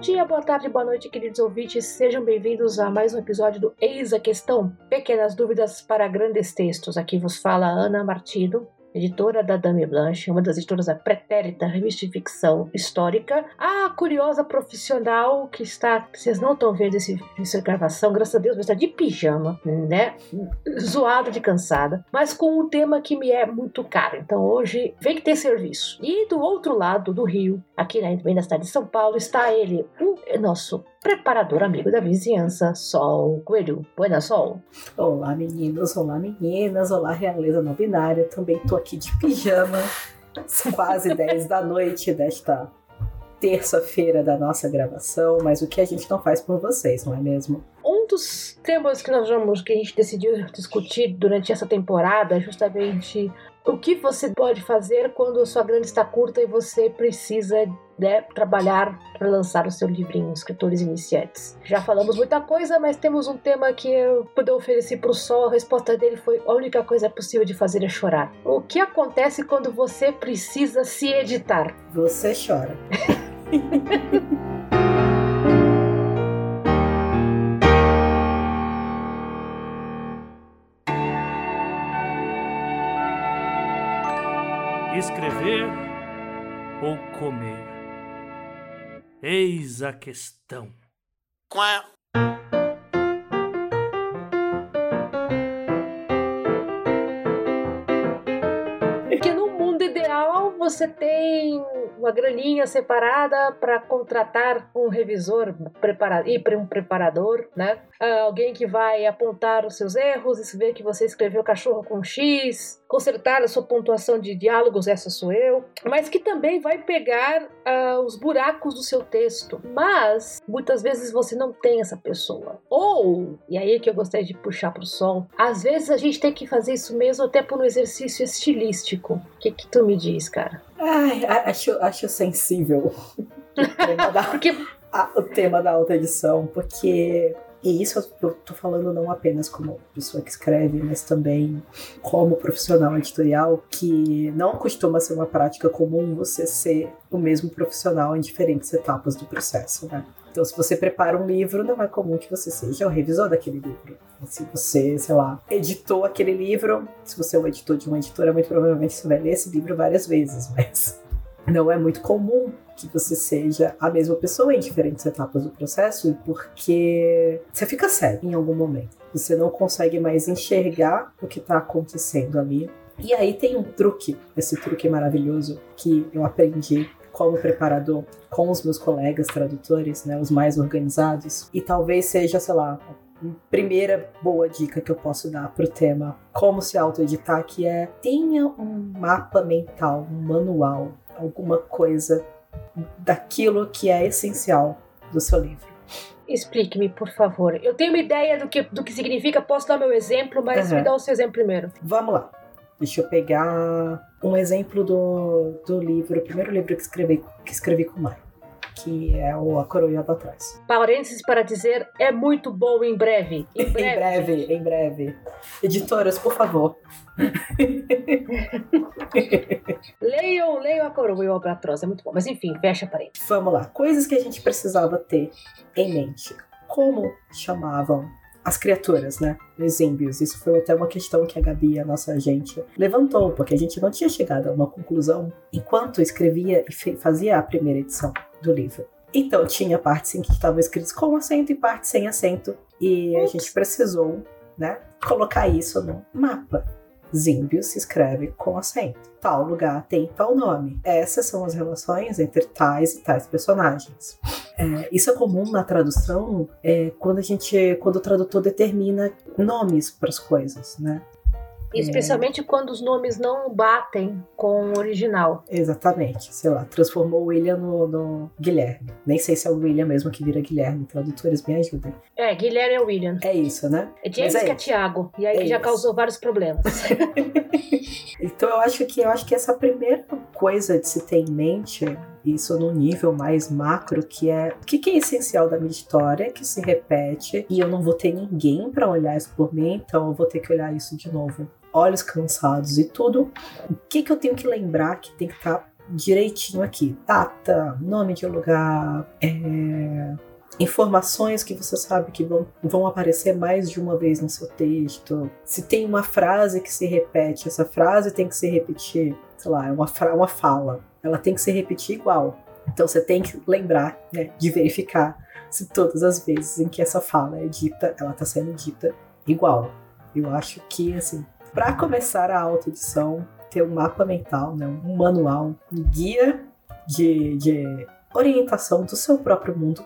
dia, boa tarde, boa noite, queridos ouvintes. Sejam bem-vindos a mais um episódio do Eis a Questão. Pequenas dúvidas para grandes textos. Aqui vos fala Ana Martino, editora da Dame Blanche, uma das editoras da Pretérita, revista de ficção histórica. A curiosa profissional que está, vocês não estão vendo esse, essa gravação, graças a Deus, mas está de pijama, né? Zoada de cansada, mas com um tema que me é muito caro. Então hoje vem que ter serviço. E do outro lado do rio, aqui na, na cidade de São Paulo, está ele, o nosso preparador amigo da vizinhança, Sol Coelho. Buena Sol. Olá, meninos, olá, meninas, olá, realeza não binária. Também tô aqui de pijama, são quase 10 da noite desta terça-feira da nossa gravação, mas o que a gente não faz por vocês, não é mesmo? Um dos temas que nós vamos, que a gente decidiu discutir durante essa temporada é justamente o que você pode fazer quando a sua grana está curta e você precisa né, trabalhar para lançar o seu livrinho, Escritores Iniciantes. Já falamos muita coisa, mas temos um tema que eu pude oferecer para o Sol. A resposta dele foi: a única coisa possível de fazer é chorar. O que acontece quando você precisa se editar? Você chora. escrever ou comer? Eis a questão. Quá. Você tem uma graninha separada para contratar um revisor preparado e um preparador, né? Uh, alguém que vai apontar os seus erros, ver que você escreveu cachorro com X, consertar a sua pontuação de diálogos, essa sou eu, mas que também vai pegar uh, os buracos do seu texto. Mas muitas vezes você não tem essa pessoa. Ou, e aí que eu gostaria de puxar pro sol, às vezes a gente tem que fazer isso mesmo até por um exercício estilístico. O que, que tu me diz, cara? Ai, acho, acho sensível o tema da, porque... a, o tema da alta edição, porque e isso eu tô falando não apenas como pessoa que escreve, mas também como profissional editorial, que não costuma ser uma prática comum você ser o mesmo profissional em diferentes etapas do processo, né? Então, se você prepara um livro, não é comum que você seja o revisor daquele livro. Se você, sei lá, editou aquele livro, se você é o editor de uma editora, muito provavelmente você vai ler esse livro várias vezes, mas não é muito comum que você seja a mesma pessoa em diferentes etapas do processo, porque você fica cego em algum momento. Você não consegue mais enxergar o que está acontecendo ali. E aí tem um truque, esse truque maravilhoso que eu aprendi como preparador com os meus colegas tradutores, né, os mais organizados, e talvez seja, sei lá, a primeira boa dica que eu posso dar para o tema como se autoeditar, que é tenha um mapa mental, um manual, alguma coisa daquilo que é essencial do seu livro. Explique-me, por favor. Eu tenho uma ideia do que, do que significa, posso dar meu exemplo, mas uhum. me dá o seu exemplo primeiro. Vamos lá. Deixa eu pegar um exemplo do, do livro, o primeiro livro que escrevi, que escrevi com o Maio, que é o A Coroa do Atrás. Parênteses para dizer, é muito bom em breve. Em breve, em breve, em breve. Editoras, por favor. leiam, leiam A Coroa e o Albatroz, é muito bom. Mas enfim, fecha parênteses. Vamos lá. Coisas que a gente precisava ter em mente. Como chamavam as criaturas, né? Os êmbios. Isso foi até uma questão que a Gabi, a nossa agente, levantou, porque a gente não tinha chegado a uma conclusão enquanto escrevia e fazia a primeira edição do livro. Então, tinha partes em que estavam escritas com acento e partes sem acento, e a gente precisou, né, colocar isso no mapa. Zímbio se escreve com acento. Tal lugar tem tal nome. Essas são as relações entre tais e tais personagens. É, isso é comum na tradução é, quando a gente, quando o tradutor determina nomes para as coisas, né? Especialmente é... quando os nomes não batem com o original. Exatamente. Sei lá, transformou o William no, no, Guilherme. Nem sei se é o William mesmo que vira Guilherme. Tradutores me ajudem. É, Guilherme é o William. É isso, né? É James é que é Thiago. E aí é já isso. causou vários problemas. então eu acho que eu acho que essa primeira coisa de se ter em mente isso no nível mais macro, que é o que, que é essencial da minha história, que se repete, e eu não vou ter ninguém para olhar isso por mim, então eu vou ter que olhar isso de novo olhos cansados e tudo, o que, que eu tenho que lembrar que tem que estar tá direitinho aqui. Data, nome de lugar, é, informações que você sabe que vão, vão aparecer mais de uma vez no seu texto. Se tem uma frase que se repete, essa frase tem que se repetir, sei lá, é uma, uma fala. Ela tem que se repetir igual. Então você tem que lembrar né, de verificar se todas as vezes em que essa fala é dita, ela está sendo dita igual. Eu acho que, assim, para começar a autoedição, ter um mapa mental, né, um manual, um guia de, de orientação do seu próprio mundo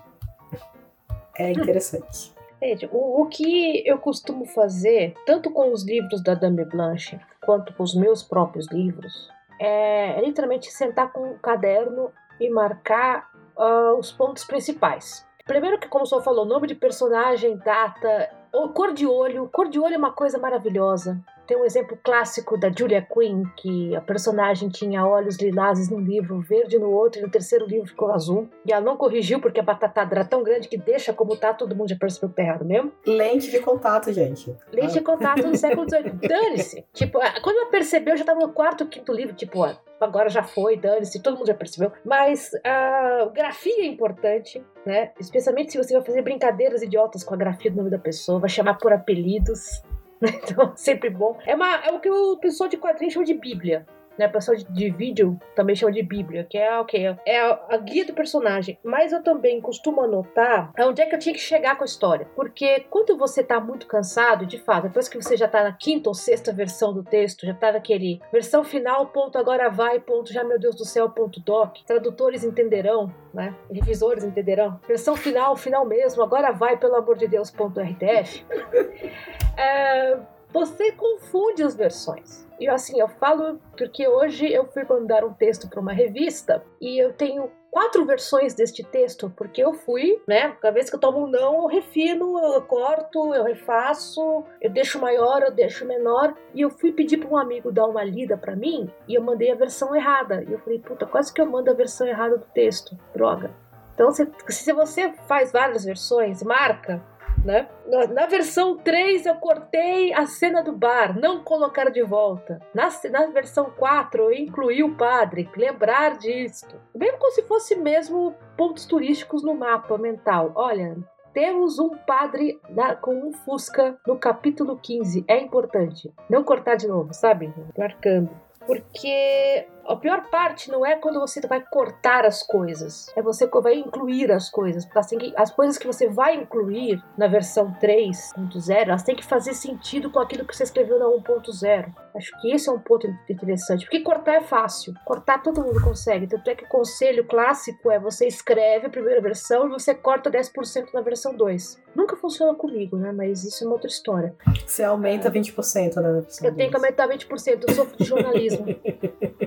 é interessante. Gente, o, o, que eu costumo fazer, tanto com os livros da Dame Blanche, quanto com os meus próprios livros, é, é literalmente sentar com um caderno e marcar uh, os pontos principais. Primeiro que, como o senhor falou, nome de personagem, data, cor de olho. Cor de olho é uma coisa maravilhosa. Tem um exemplo clássico da Julia Quinn, que a personagem tinha olhos lilazes num livro, verde no outro, e no terceiro livro ficou azul. E ela não corrigiu porque a batatada era tão grande que deixa como tá, todo mundo já percebeu que tá errado mesmo. Lente de contato, gente. Lente de contato no século XVIII. Dane-se! Tipo, quando ela percebeu, já tava no quarto, quinto livro, tipo, ó, agora já foi, dane-se, todo mundo já percebeu. Mas a grafia é importante, né? Especialmente se você vai fazer brincadeiras idiotas com a grafia do nome da pessoa, vai chamar por apelidos. Então, sempre bom. É, uma, é o que o pessoal de quadrinhos chama de Bíblia né? O pessoal de, de, vídeo também chama de Bíblia, que é o okay, É a, a, guia do personagem. Mas eu também costumo anotar onde é que eu tinha que chegar com a história. Porque quando você tá muito cansado, de fato, depois que você já tá na quinta ou sexta versão do texto, já tá naquele versão final, ponto agora vai, ponto já meu Deus do céu, ponto doc. Tradutores entenderão, né? Revisores entenderão. Versão final, final mesmo, agora vai, pelo amor de Deus, ponto RTF. é, você confunde as versões. E assim, eu falo porque hoje eu fui mandar um texto para uma revista e eu tenho quatro versões deste texto, porque eu fui, né? Cada vez que eu tomo um não, eu refino, eu corto, eu refaço, eu deixo maior, eu deixo menor. E eu fui pedir para um amigo dar uma lida para mim e eu mandei a versão errada. E eu falei, puta, quase que eu mando a versão errada do texto. Droga. Então, se, se você faz várias versões, marca né? Na, na, versão 3 eu cortei a cena do bar, não colocar de volta. Na, na versão 4 eu incluí o padre, lembrar disto. Mesmo como se fosse mesmo pontos turísticos no mapa mental. Olha, temos um padre na, com um Fusca no capítulo 15. É importante. Não cortar de novo, sabe? Marcando. Porque a pior parte não é quando você vai cortar as coisas, é você vai incluir as coisas. Assim, as coisas que você vai incluir na versão 3.0, elas têm que fazer sentido com aquilo que você escreveu na 1.0. Acho que esse é um ponto interessante, porque cortar é fácil, cortar todo mundo consegue. Tanto é que o conselho clássico é você escreve a primeira versão e você corta 10% na versão 2. Nunca funciona comigo, né? Mas isso é uma outra história. Você aumenta 20%, né? Eu tenho que aumentar 20%, eu sofro de jornalismo.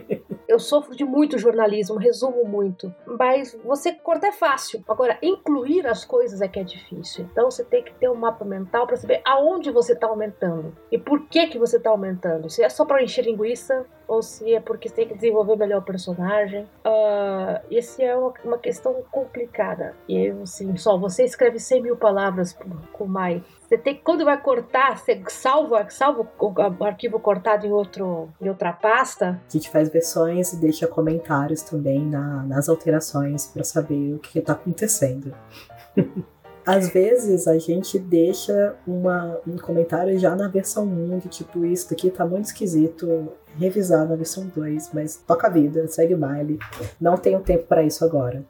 Eu sofro de muito jornalismo, resumo muito. Mas você cortar é fácil. Agora, incluir as coisas é que é difícil. Então você tem que ter um mapa mental para saber aonde você está aumentando e por que que você está aumentando. Se é só para encher linguiça ou se é porque você tem que desenvolver melhor o personagem. Uh, esse é uma, uma, questão complicada. E assim, só você escreve 100 mil palavras com o Mai você tem quando vai cortar, você salva, salva o arquivo cortado em, outro, em outra pasta. A gente faz versões e deixa comentários também na, nas alterações para saber o que está acontecendo. Às vezes a gente deixa uma, um comentário já na versão 1, de tipo, isso daqui tá muito esquisito, revisar na versão 2, mas toca a vida, segue o baile. Não tenho tempo para isso agora.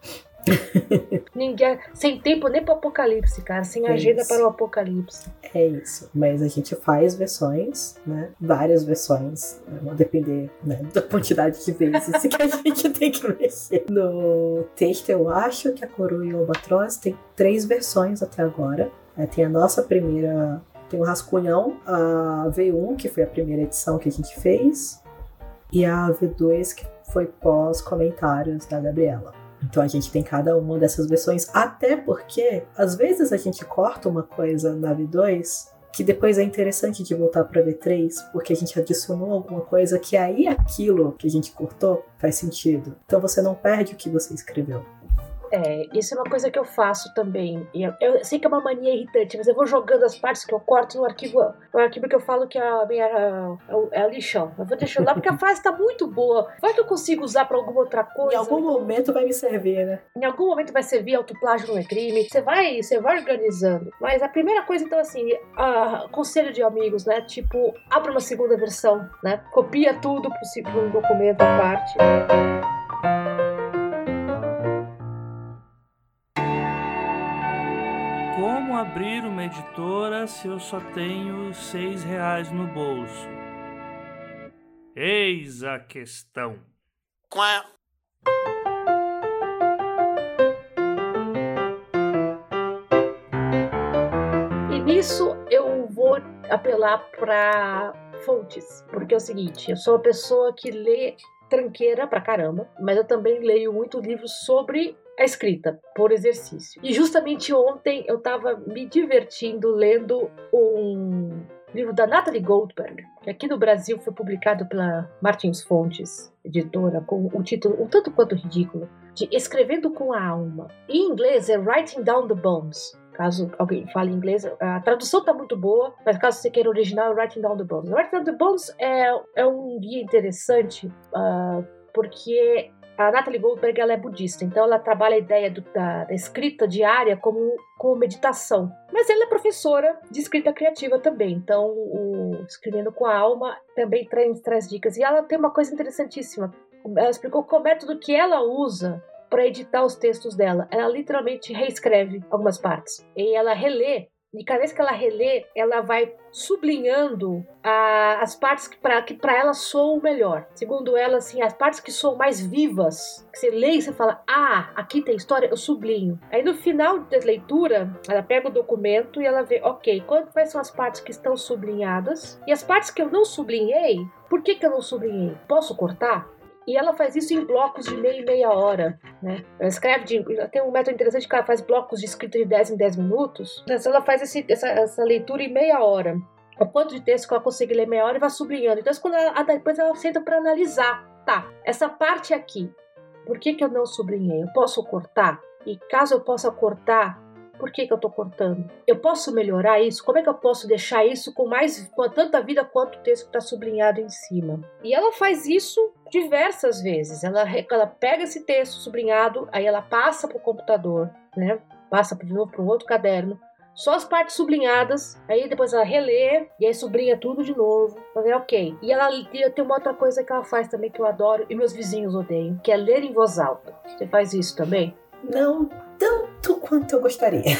Ninguém, sem tempo nem para o apocalipse, cara, sem é agenda isso. para o apocalipse. É isso. Mas a gente faz versões, né? Várias versões. Né? Vão depender né, da quantidade de vezes que a gente tem que mexer. No texto, eu acho que a Coroa e o Albatroz tem três versões até agora. É, tem a nossa primeira. Tem o Rascunhão, a V1, que foi a primeira edição que a gente fez, e a V2, que foi pós-comentários da Gabriela. Então a gente tem cada uma dessas versões, até porque às vezes a gente corta uma coisa na V2 que depois é interessante de voltar para V3, porque a gente adicionou alguma coisa que aí aquilo que a gente cortou faz sentido. Então você não perde o que você escreveu. É, isso é uma coisa que eu faço também. Eu, eu, sei que é uma mania irritante, mas eu vou jogando as partes que eu corto no arquivo, no arquivo que eu falo que é a minha é, é lixão. Eu vou deixando lá porque a frase tá muito boa. Vai que eu consigo usar pra alguma outra coisa. Em algum momento vai me servir, né? Em algum momento vai servir, autoplágio não é crime. Você vai, você vai organizando. Mas a primeira coisa, então, assim, a, conselho de amigos, né? Tipo, abre uma segunda versão, né? Copia tudo pro segundo documento à parte. Abrir uma editora se eu só tenho seis reais no bolso? Eis a questão. Quá. E nisso eu vou apelar para fontes, porque é o seguinte, eu sou uma pessoa que lê tranqueira pra caramba, mas eu também leio muito livros sobre a escrita por exercício. E justamente ontem eu estava me divertindo lendo um livro da Natalie Goldberg, que aqui no Brasil foi publicado pela Martins Fontes, editora, com o título um tanto quanto ridículo, de Escrevendo com a Alma. Em inglês é Writing Down the Bones. Caso alguém fale inglês, a tradução está muito boa, mas caso você queira o original, é Writing Down the Bones. Writing Down the Bones é, é um guia interessante uh, porque a Natalie Goldberg ela é budista, então ela trabalha a ideia do, da, da, escrita diária como, como meditação. Mas ela é professora de escrita criativa também, então o Escrevendo com a Alma também traz, traz dicas. E ela tem uma coisa interessantíssima. Ela explicou qual o método que ela usa para editar os textos dela. Ela literalmente reescreve algumas partes. E ela relê e cada vez que ela relê, ela vai sublinhando a, as partes que para que ela soam melhor. Segundo ela, assim, as partes que soam mais vivas, que você lê e você fala, ah, aqui tem história, eu sublinho. Aí no final da leitura, ela pega o documento e ela vê, ok, quais são as partes que estão sublinhadas e as partes que eu não sublinhei, por que, que eu não sublinhei? Posso cortar? E ela faz isso em blocos de meia e meia hora. Né? Ela escreve, de, tem um método interessante que ela faz blocos de escrita de 10 em 10 minutos. Então ela faz esse, essa, essa leitura em meia hora. O quanto de texto que ela consegue ler meia hora e vai sublinhando. Então, quando ela, depois ela senta para analisar. Tá, essa parte aqui, por que, que eu não sublinhei? Eu posso cortar? E caso eu possa cortar, por que, que eu estou cortando? Eu posso melhorar isso? Como é que eu posso deixar isso com mais com tanta vida quanto o texto que está sublinhado em cima? E ela faz isso diversas vezes. Ela, ela pega esse texto sublinhado, aí ela passa para o computador, né? Passa de novo para um outro caderno. Só as partes sublinhadas, aí depois ela relê e aí sublinha tudo de novo. Fazer ok. E ela tem uma outra coisa que ela faz também que eu adoro e meus vizinhos odeiam, que é ler em voz alta. Você faz isso também? Não tanto quanto eu gostaria.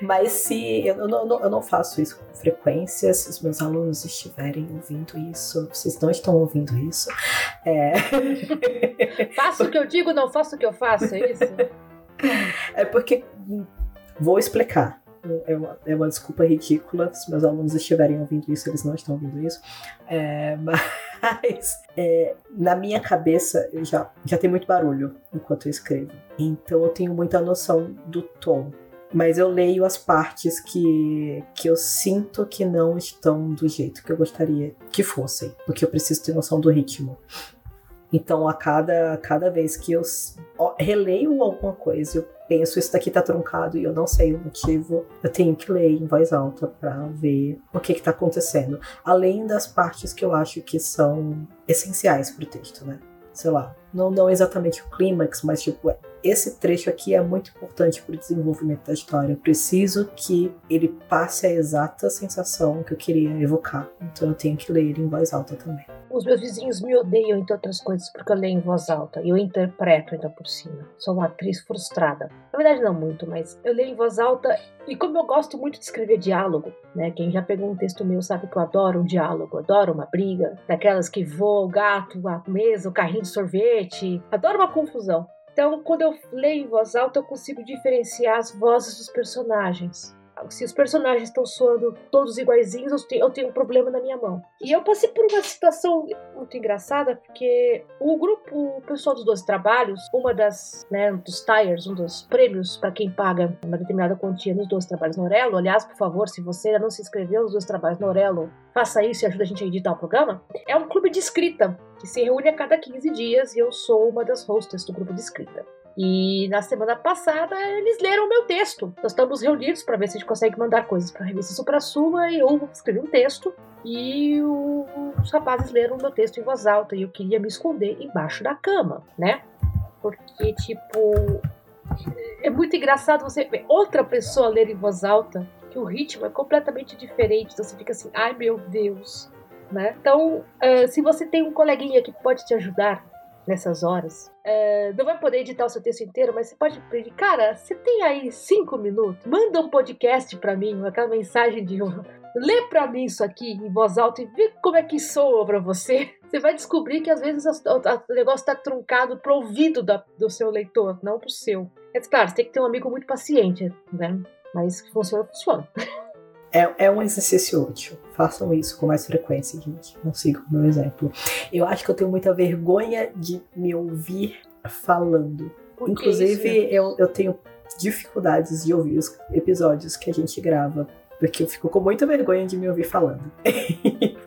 Mas se eu não, eu não faço isso com frequência, se os meus alunos estiverem ouvindo isso, vocês não estão ouvindo isso. É... faço o que eu digo, não faço o que eu faço, é isso? É porque vou explicar. É uma, é uma desculpa ridícula. Se meus alunos estiverem ouvindo isso, eles não estão ouvindo isso. É, mas é, na minha cabeça eu já, já tem muito barulho enquanto eu escrevo. Então eu tenho muita noção do tom. Mas eu leio as partes que, que eu sinto que não estão do jeito que eu gostaria que fossem. Porque eu preciso ter noção do ritmo. Então, a cada, cada vez que eu releio alguma coisa, eu penso, isso daqui tá truncado e eu não sei o motivo, eu tenho que ler em voz alta para ver o que que tá acontecendo. Além das partes que eu acho que são essenciais pro texto, né? Sei lá, não, não exatamente o clímax, mas tipo, esse trecho aqui é muito importante para o desenvolvimento da história. Eu preciso que ele passe a exata sensação que eu queria evocar. Então eu tenho que ler ele em voz alta também. Os meus vizinhos me odeiam, entre outras coisas, porque eu leio em voz alta e eu interpreto ainda por cima. Sou uma atriz frustrada. Na verdade, não muito, mas eu leio em voz alta e como eu gosto muito de escrever diálogo, né? Quem já pegou um texto meu sabe que eu adoro um diálogo, adoro uma briga, daquelas que voa o gato, a mesa, o carrinho de sorvete, adoro uma confusão. Então, quando eu leio em voz alta, eu consigo diferenciar as vozes dos personagens se os personagens estão soando todos iguaizinhos, eu tenho, eu tenho um problema na minha mão. E eu passei por uma situação muito engraçada, porque o grupo, o pessoal dos 12 trabalhos, uma das, né, dos tires, um dos prêmios para quem paga uma determinada quantia nos 12 trabalhos no Orelo, aliás, por favor, se você ainda não se inscreveu nos 12 trabalhos no Orelo, faça isso e ajuda a gente a editar o programa, é um clube de escrita que se reúne a cada 15 dias e eu sou uma das hosts do grupo de escrita. E na semana passada eles leram meu texto. Nós estamos reunidos para ver se a gente consegue mandar coisas para a revista Supra Suma e eu escrevi um texto e o, os rapazes leram meu texto em voz alta e eu queria me esconder embaixo da cama, né? Porque, tipo, é muito engraçado você ver outra pessoa ler em voz alta que o ritmo é completamente diferente. Então você fica assim, ai meu Deus, né? Então, uh, se você tem um coleguinha que pode te ajudar nessas horas. É, não vai poder editar o seu texto inteiro, mas você pode pedir, cara, você tem aí cinco minutos? Manda um podcast para mim, aquela mensagem de lê para mim isso aqui em voz alta e vê como é que soa para você. Você vai descobrir que às vezes o negócio está truncado pro ouvido da, do seu leitor, não pro seu. É claro, você tem que ter um amigo muito paciente, né? Mas funciona, funciona. É, é um exercício útil. Façam isso com mais frequência, gente. Não sigam o meu exemplo. Eu acho que eu tenho muita vergonha de me ouvir falando. Por Inclusive, eu, eu tenho dificuldades de ouvir os episódios que a gente grava. Porque eu fico com muita vergonha de me ouvir falando.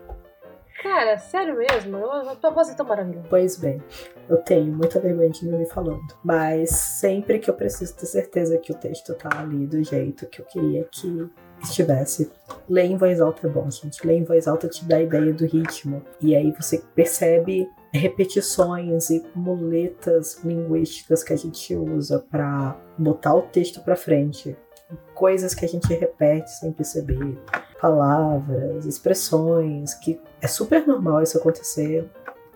Cara, sério mesmo? Eu, tua voz é tão maravilhosa. Pois bem, eu tenho muita vergonha de me ouvir falando. Mas sempre que eu preciso ter certeza que o texto tá ali do jeito que eu queria que estivesse. Ler em voz alta é bom, gente. Ler em voz alta te dá a ideia do ritmo. E aí você percebe repetições e muletas linguísticas que a gente usa para botar o texto para frente. Coisas que a gente repete sem perceber. Palavras, expressões, que é super normal isso acontecer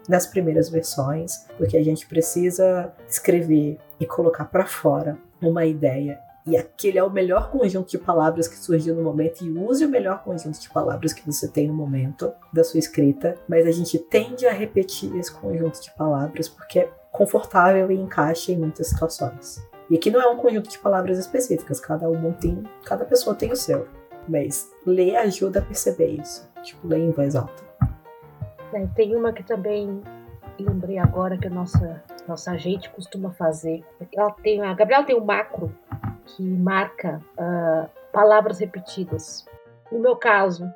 nas primeiras versões, porque a gente precisa escrever e colocar para fora uma ideia e aquele é o melhor conjunto de palavras que surgiu no momento e use o melhor conjunto de palavras que você tem no momento da sua escrita, mas a gente tende a repetir esse conjunto de palavras porque é confortável e encaixa em muitas situações. E aqui não é um conjunto de palavras específicas, cada um tem, cada pessoa tem o seu, mas ler ajuda a perceber isso, tipo ler em voz alta. É, tem uma que também lembrei agora que a nossa nossa gente costuma fazer. Ela tem, a Gabriela tem um macro que marca uh, palavras repetidas. No meu caso,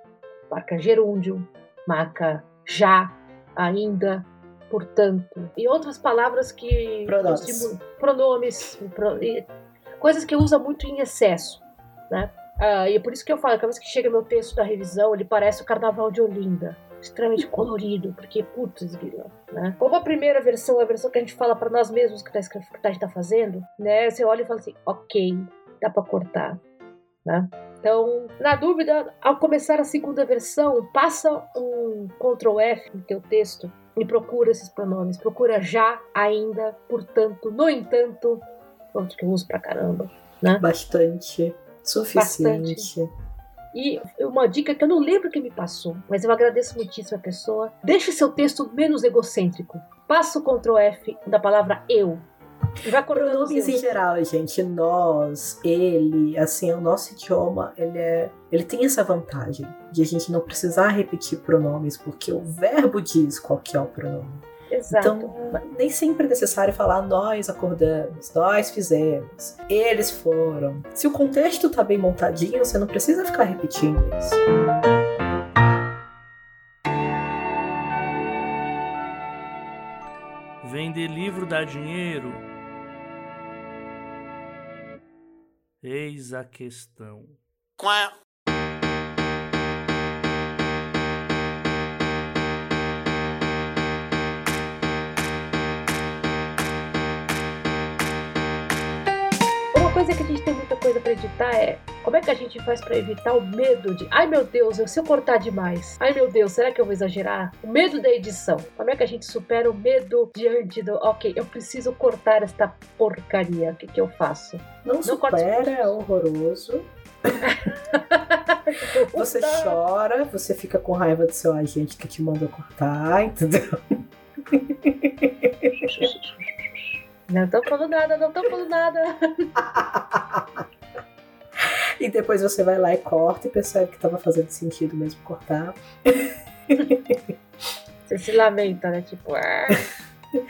marca gerúndio, marca já, ainda, portanto, e outras palavras que. Pronomes. Pronomes, pro, e, coisas que usa muito em excesso. Né? Uh, e é por isso que eu falo, cada vez que chega meu texto da revisão, ele parece o Carnaval de Olinda extremamente colorido, porque, putz, né? Como a primeira versão, a versão que a gente fala para nós mesmos que, tá, que a gente tá fazendo, né? Você olha e fala assim, ok, dá para cortar, né? Então, na dúvida, ao começar a segunda versão, passa um Ctrl F no teu texto e procura esses pronomes. Procura já, ainda, portanto, no entanto, outro que eu uso pra caramba, né? Bastante. Suficiente. Bastante. E uma dica que eu não lembro quem me passou, mas eu agradeço muitíssimo a pessoa. Deixe seu texto menos egocêntrico. Passa o Ctrl F da palavra eu. Vai Pronomes em geral, gente. Nós, ele, assim, o nosso idioma, ele é. Ele tem essa vantagem de a gente não precisar repetir pronomes, porque o verbo diz qual que é o pronome. Exato. Então, nem sempre é necessário falar nós acordamos, nós fizemos, eles foram. Se o contexto tá bem montadinho, você não precisa ficar repetindo isso. Vender livro dá dinheiro? Eis a questão. Qual coisa que a gente tem muita coisa para editar é como é que a gente faz para evitar o medo de, ai meu Deus, se eu cortar demais, ai meu Deus, será que eu vou exagerar? O medo da edição. Como é que a gente supera o medo diante do, ok, eu preciso cortar esta porcaria, o que, que eu faço? Não, Não supera, é horroroso. você chora, você fica com raiva do seu agente que te manda cortar, entendeu? Não tô falando nada, não tô falando nada. e depois você vai lá e corta e percebe que tava fazendo sentido mesmo cortar. Você se lamenta, né? Tipo, ah.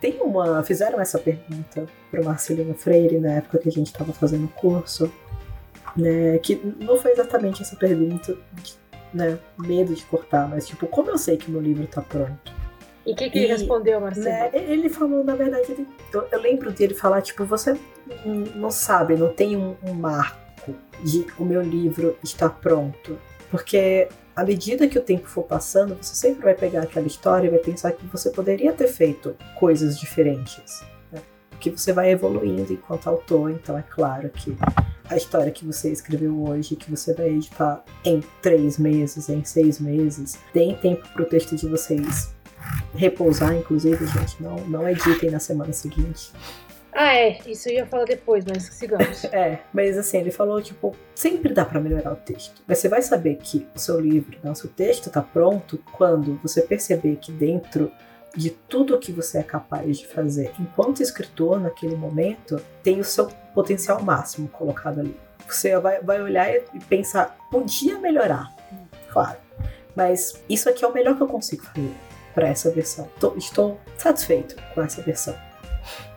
Tem uma. Fizeram essa pergunta pro Marcelino Freire na época que a gente tava fazendo o curso. Né, que não foi exatamente essa pergunta né, medo de cortar, mas tipo, como eu sei que meu livro tá pronto? E o que, que ele respondeu, Marcelo? Né, ele falou, na verdade, ele, eu, eu, lembro dele falar, tipo, você não sabe, não tem um, um marco de o meu livro está pronto. Porque à medida que o tempo for passando, você sempre vai pegar aquela história e vai pensar que você poderia ter feito coisas diferentes. Né? Porque você vai evoluindo enquanto autor, então é claro que a história que você escreveu hoje, que você vai editar em três meses, em seis meses, tem tempo para o texto de vocês repousar, inclusive, gente. Não, não editem na semana seguinte. Ah, é, isso eu ia falar depois, mas sigamos. é, mas assim, ele falou, tipo, sempre dá para melhorar o texto. Mas você vai saber que o seu livro, né, o seu texto tá pronto quando você perceber que dentro de tudo que você é capaz de fazer enquanto escritor naquele momento, tem o seu potencial máximo colocado ali. Você vai, vai olhar e pensar, podia melhorar, claro. Mas isso aqui é o melhor que eu consigo fazer para essa versão. Tô, estou satisfeito com essa versão.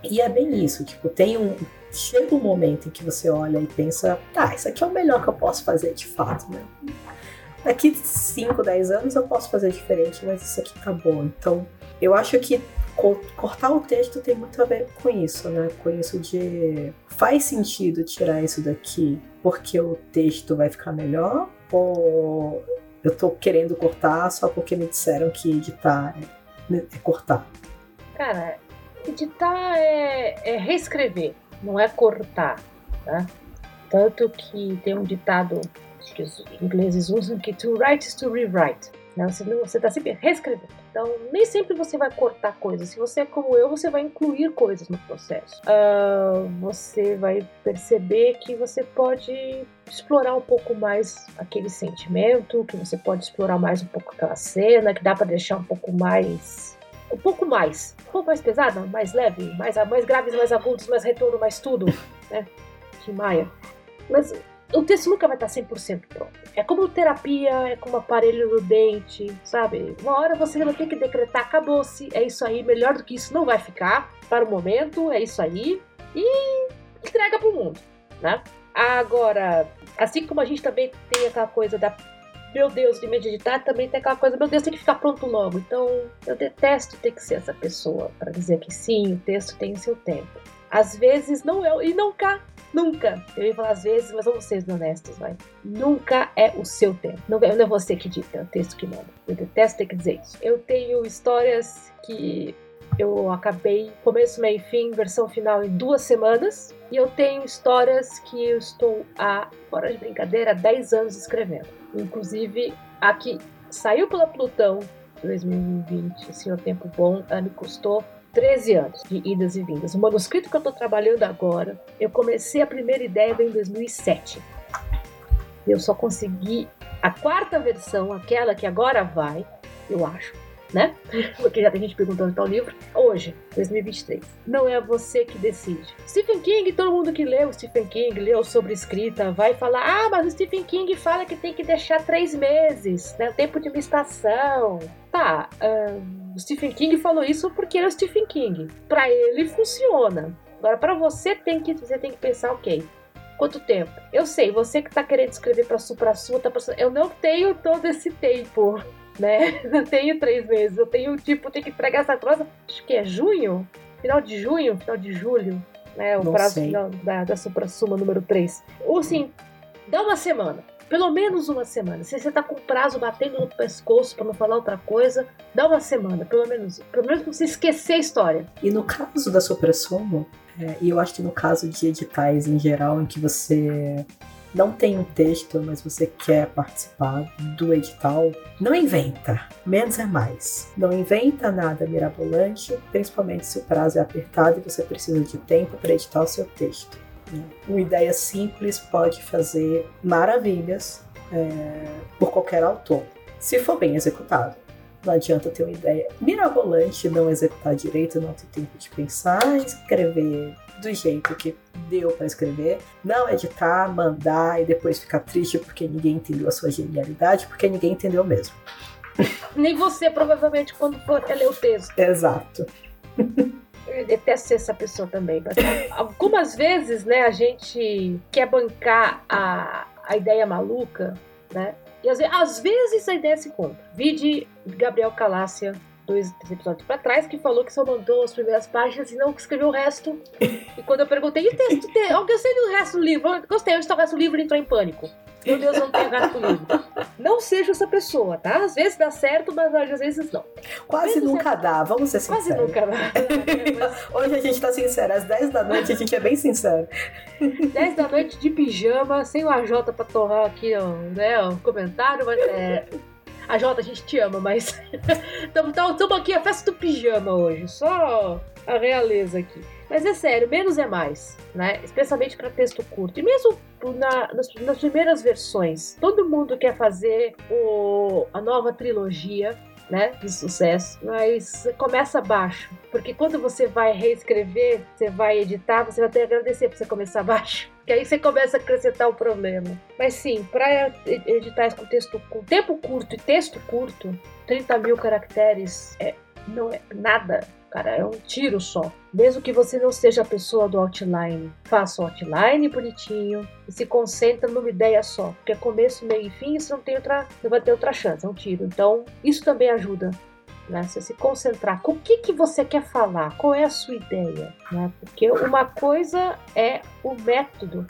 E é bem isso, tipo, tem um. Chega um momento em que você olha e pensa, tá, isso aqui é o melhor que eu posso fazer de fato, né? Daqui 5, 10 anos eu posso fazer diferente, mas isso aqui tá bom. Então, eu acho que cortar o texto tem muito a ver com isso, né? Com isso de faz sentido tirar isso daqui porque o texto vai ficar melhor ou eu tô querendo cortar só porque me disseram que editar é, é cortar. Cara, editar é, é, reescrever, não é cortar, tá? Tanto que tem um ditado que os ingleses usam que to write is to rewrite. Né? Você está sempre reescrevendo. Então, nem sempre você vai cortar coisas. Se você é como eu, você vai incluir coisas no processo. Uh, você vai perceber que você pode explorar um pouco mais aquele sentimento, que você pode explorar mais um pouco aquela cena, que dá para deixar um pouco mais um pouco mais. Um pouco mais pesada, mais leve, mais, mais graves, mais agudos, mais retorno, mais tudo, né? De Maia. Mas o texto nunca vai estar 100% pronto. É como terapia, é como aparelho no dente, sabe? Uma hora você vai ter que decretar, acabou-se, é isso aí, melhor do que isso não vai ficar para o momento, é isso aí, e entrega para o mundo, né? Agora, assim como a gente também tem aquela coisa da meu Deus, de meditar, também tem aquela coisa, meu Deus, tem que ficar pronto logo. Então, eu detesto ter que ser essa pessoa para dizer que sim, o texto tem seu tempo. Às vezes não é, e nunca, nunca, eu ia falar às vezes, mas vamos ser honestos, vai. Nunca é o seu tempo. Não não é você que dita, é o texto que manda. Eu detesto ter que dizer isso. Eu tenho histórias que eu acabei começo, meio e fim, versão final em duas semanas. E eu tenho histórias que eu estou há, fora de brincadeira, 10 anos escrevendo. Inclusive, a que saiu pela Plutão 2020, assim, o tempo bom, me custou 13 anos de idas e vindas. O manuscrito que eu estou trabalhando agora, eu comecei a primeira ideia em 2007. Eu só consegui a quarta versão, aquela que agora vai, eu acho, né? Porque já tem gente perguntando tal livro. Hoje, 2023. Não é você que decide. Stephen King, todo mundo que leu Stephen King, leu sobre escrita, vai falar: ah, mas o Stephen King fala que tem que deixar três meses, né? O tempo de estação. Tá, o Stephen King falou isso porque ele é o Stephen King. Para ele funciona. Agora, para você tem que você tem que pensar, ok, quanto tempo? Eu sei, você que tá querendo escrever para supra sua, tá eu não tenho todo esse tempo né? Não tenho três meses, eu tenho, tipo, tenho que entregar essa troça, acho que é junho, final de junho, final de julho, né? O Não prazo sei. final da, da supra-suma número 3. Ou assim, dá uma semana. Pelo menos uma semana. Se você tá com o prazo batendo no pescoço para não falar outra coisa, dá uma semana, pelo menos. Pelo menos pra você esquecer a história. E no caso da supra-suma, é, e eu acho que no caso de editais em geral, em que você não tem um texto, mas você quer participar do edital, não inventa. Menos é mais. Não inventa nada mirabolante, principalmente se o prazo é apertado e você precisa de tempo para editar o seu texto. Uma ideia simples pode fazer maravilhas é, por qualquer autor, se for bem executado. Não adianta ter uma ideia mirabolante, não executar direito, não ter tempo de pensar, escrever do jeito que deu para escrever, não editar, mandar e depois ficar triste porque ninguém entendeu a sua genialidade, porque ninguém entendeu mesmo. Nem você, provavelmente, quando for ler o texto. Exato. Eu detesto ser essa pessoa também. Mas algumas vezes, né, a gente quer bancar a, a ideia maluca, né? E às vezes, às vezes a ideia se compra. Vide Gabriel Calácia dois, três episódios pra trás, que falou que só mandou as primeiras páginas e não escreveu o resto. e quando eu perguntei, e o texto? Eu gostei do resto do livro. Gostei, onde está o resto do livro? Ele entrou em pânico. Meu Deus, eu não tenho gato livro. Não seja essa pessoa, tá? Às vezes dá certo, mas às vezes não. Quase nunca certo. dá, vamos ser sinceros. Quase nunca dá. Hoje a gente tá sincero, às 10 da noite a gente é bem sincero. 10 da noite de pijama, sem o AJ pra torrar aqui ó, né, o comentário, mas é. A Jota, a gente te ama, mas. Estamos aqui, a festa do pijama hoje. Só a realeza aqui. Mas é sério, menos é mais, né? Especialmente para texto curto. E mesmo na, nas, nas, primeiras versões, todo mundo quer fazer o, a nova trilogia. Né, de sucesso, mas começa baixo, porque quando você vai reescrever, você vai editar, você vai ter que agradecer por você começar baixo, que aí você começa a acrescentar o problema. Mas sim, para editar com texto com tempo curto e texto curto, 30 mil caracteres é, não é nada cara. É um tiro só. Mesmo que você não seja a pessoa do outline, faça o outline bonitinho e se concentra numa ideia só. Porque é começo, meio e fim, você não tem outra, não vai ter outra chance, é um tiro. Então, isso também ajuda. Né? Você se concentrar. Com o que, que você quer falar? Qual é a sua ideia? Né? Porque uma coisa é o método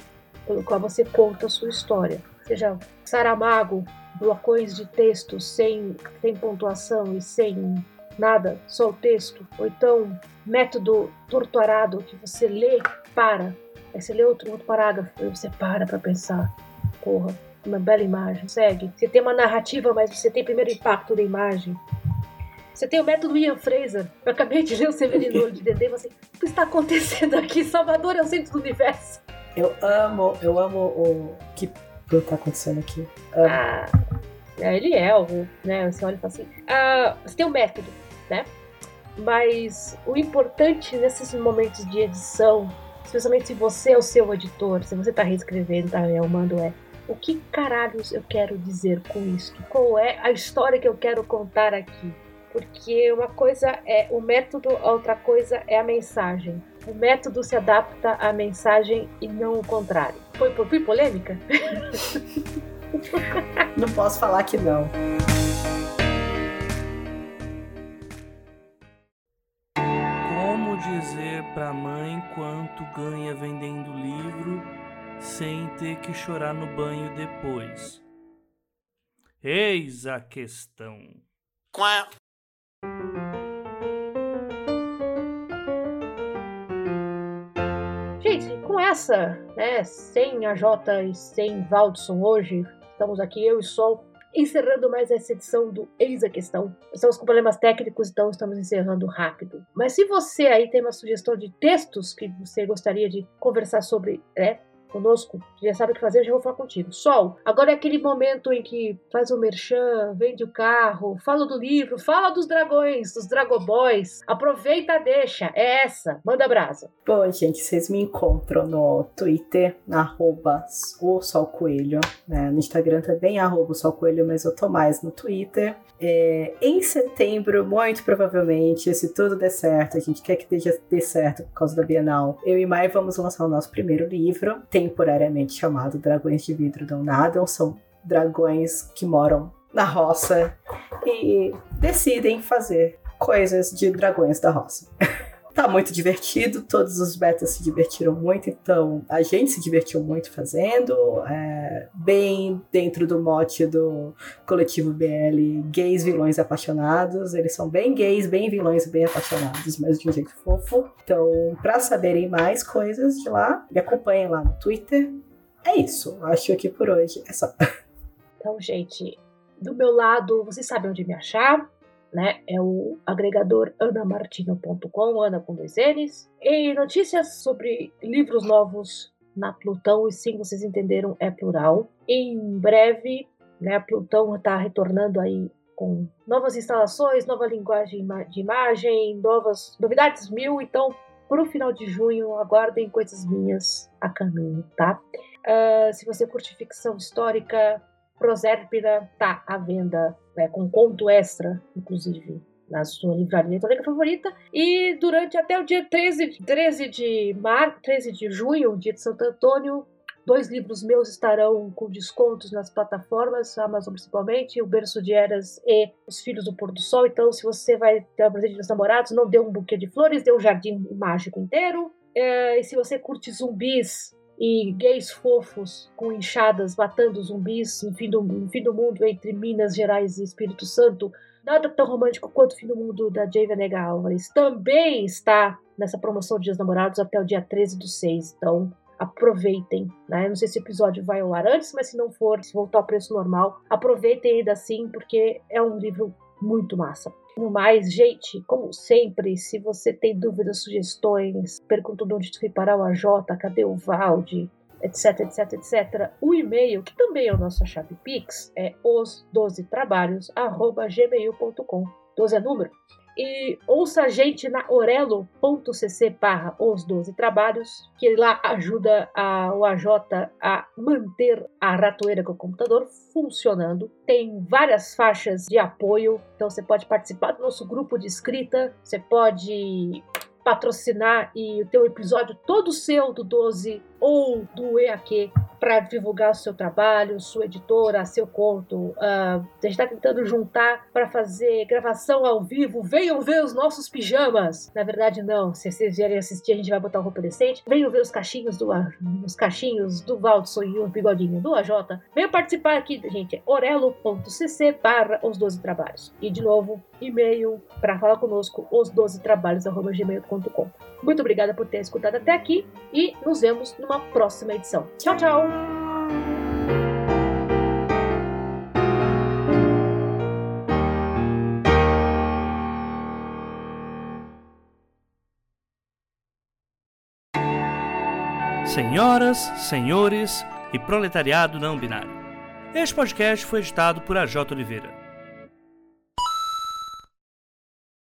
pelo qual você conta a sua história. Seja Saramago, blocões de texto sem, sem pontuação e sem nada, só o texto, ou então método torturado que você lê, para, aí você lê outro, outro parágrafo, aí você para para pensar, porra, uma bela imagem, segue. Você tem uma narrativa, mas você tem primeiro impacto da imagem. Você tem o método Ian Fraser. Eu acabei de ler o Severino de Dendê e você, o que está acontecendo aqui? Salvador é o centro do universo. Eu amo, eu amo o que está acontecendo aqui. Amo. Ah, ele é, o, né? Você olha e fala assim. Ah, você tem o método né? Mas o importante nesses momentos de edição, especialmente se você é o seu editor, se você está reescrevendo, tá arrumando, é o que caralhos eu quero dizer com isso? Qual é a história que eu quero contar aqui? Porque uma coisa é o método, a outra coisa é a mensagem. O método se adapta à mensagem e não o contrário. Foi, foi polêmica? Não posso falar que não. Para a mãe quanto ganha vendendo livro sem ter que chorar no banho depois. Eis a questão. Quá. Gente, com essa, né, sem a Jota e sem Valdson hoje, estamos aqui eu e Sol encerrando mais essa edição do Eis a Questão. Estamos com problemas técnicos, então estamos encerrando rápido. Mas se você aí tem uma sugestão de textos que você gostaria de conversar sobre, é, conosco, já sabe o que fazer, já vou falar contigo. Sol, agora é aquele momento em que faz o merchan, vende o carro, fala do livro, fala dos dragões, dos dragoboys. Aproveita, deixa. É essa. Manda brasa. Bom, gente, vocês me encontram no Twitter, arroba o Sol Coelho, né? No Instagram também, arroba Sol Coelho, mas eu tô mais no Twitter. É, em setembro, muito provavelmente, se tudo der certo, a gente quer que dê certo por causa da Bienal, eu e Mai vamos lançar o nosso primeiro livro. Tem temporariamente chamado Dragões de Vidro Não Nadam. São dragões que moram na roça e decidem fazer coisas de dragões da roça. tá muito divertido, todos os betas se divertiram muito, então a gente se divertiu muito fazendo, é, bem dentro do mote do coletivo BL Gays Vilões Apaixonados. Eles são bem gays, bem vilões, bem apaixonados, mas de um jeito fofo. Então, para saberem mais coisas de lá, me acompanhem lá no Twitter. É isso, acho que por hoje é só. Então, gente, do meu lado, vocês sabem onde me achar né? É o agregador anamartino.com, Ana com dois N's. E notícias sobre livros novos na Plutão, e sim, vocês entenderam, é plural. Em breve, né, a Plutão está retornando aí com novas instalações, nova linguagem de imagem, novas novidades mil, então para o final de junho, aguardem coisas minhas a caminho, tá? Uh, se você curte ficção histórica, Prosérpida tá à venda né, com conto extra, inclusive, na sua livraria eletrônica favorita. E durante até o dia 13, 13, de, mar, 13 de junho, dia de Santo Antônio, Dois livros meus estarão com descontos nas plataformas, Amazon principalmente, O Berço de Eras e Os Filhos do Pôr do Sol. Então, se você vai ter um presente dos namorados, não dê um buquê de flores, dê um jardim mágico inteiro. É, e se você curte zumbis e gays fofos com enxadas matando zumbis no fim do, no fim do mundo entre Minas Gerais e Espírito Santo, nada tão romântico quanto o fim do mundo da Jay Venega Álvares, também está nessa promoção de Dias Namorados até o dia 13 do 6. Então, aproveitem, né? Não sei se o episódio vai ao ar antes, mas se não for, se voltar ao preço normal, aproveitem ainda assim, porque é um livro muito massa. No mais, gente, como sempre, se você tem dúvidas, sugestões, pergunta de onde tu foi parar o AJ, cadê o Valde, etc, etc, etc, o e-mail, que também é o nosso chave Pix, é os12trabalhos@gmail.com. 12 é número. E ouça a gente na orelo.cc barra os 12 trabalhos, que lá ajuda a, o AJ a manter a ratoeira com o computador funcionando. Tem várias faixas de apoio, então você pode participar do nosso grupo de escrita, você pode patrocinar e ter um episódio todo seu do 12 ou do EAQ para divulgar o seu trabalho, sua editora, seu conto. Uh, a gente está tentando juntar para fazer gravação ao vivo. Venham ver os nossos pijamas. Na verdade, não. Se vocês vierem assistir, a gente vai botar roupa decente. Venham ver os cachinhos do os cachinhos do Valdson e o bigodinho do AJ. Venham participar aqui, gente. orelo.cc barra os 12 trabalhos. E de novo, e-mail para falar conosco, os 12 trabalhos.gmail.com. Muito obrigada por ter escutado até aqui e nos vemos numa próxima edição. Tchau, tchau! Senhoras, senhores e proletariado não binário. Este podcast foi editado por AJ Oliveira.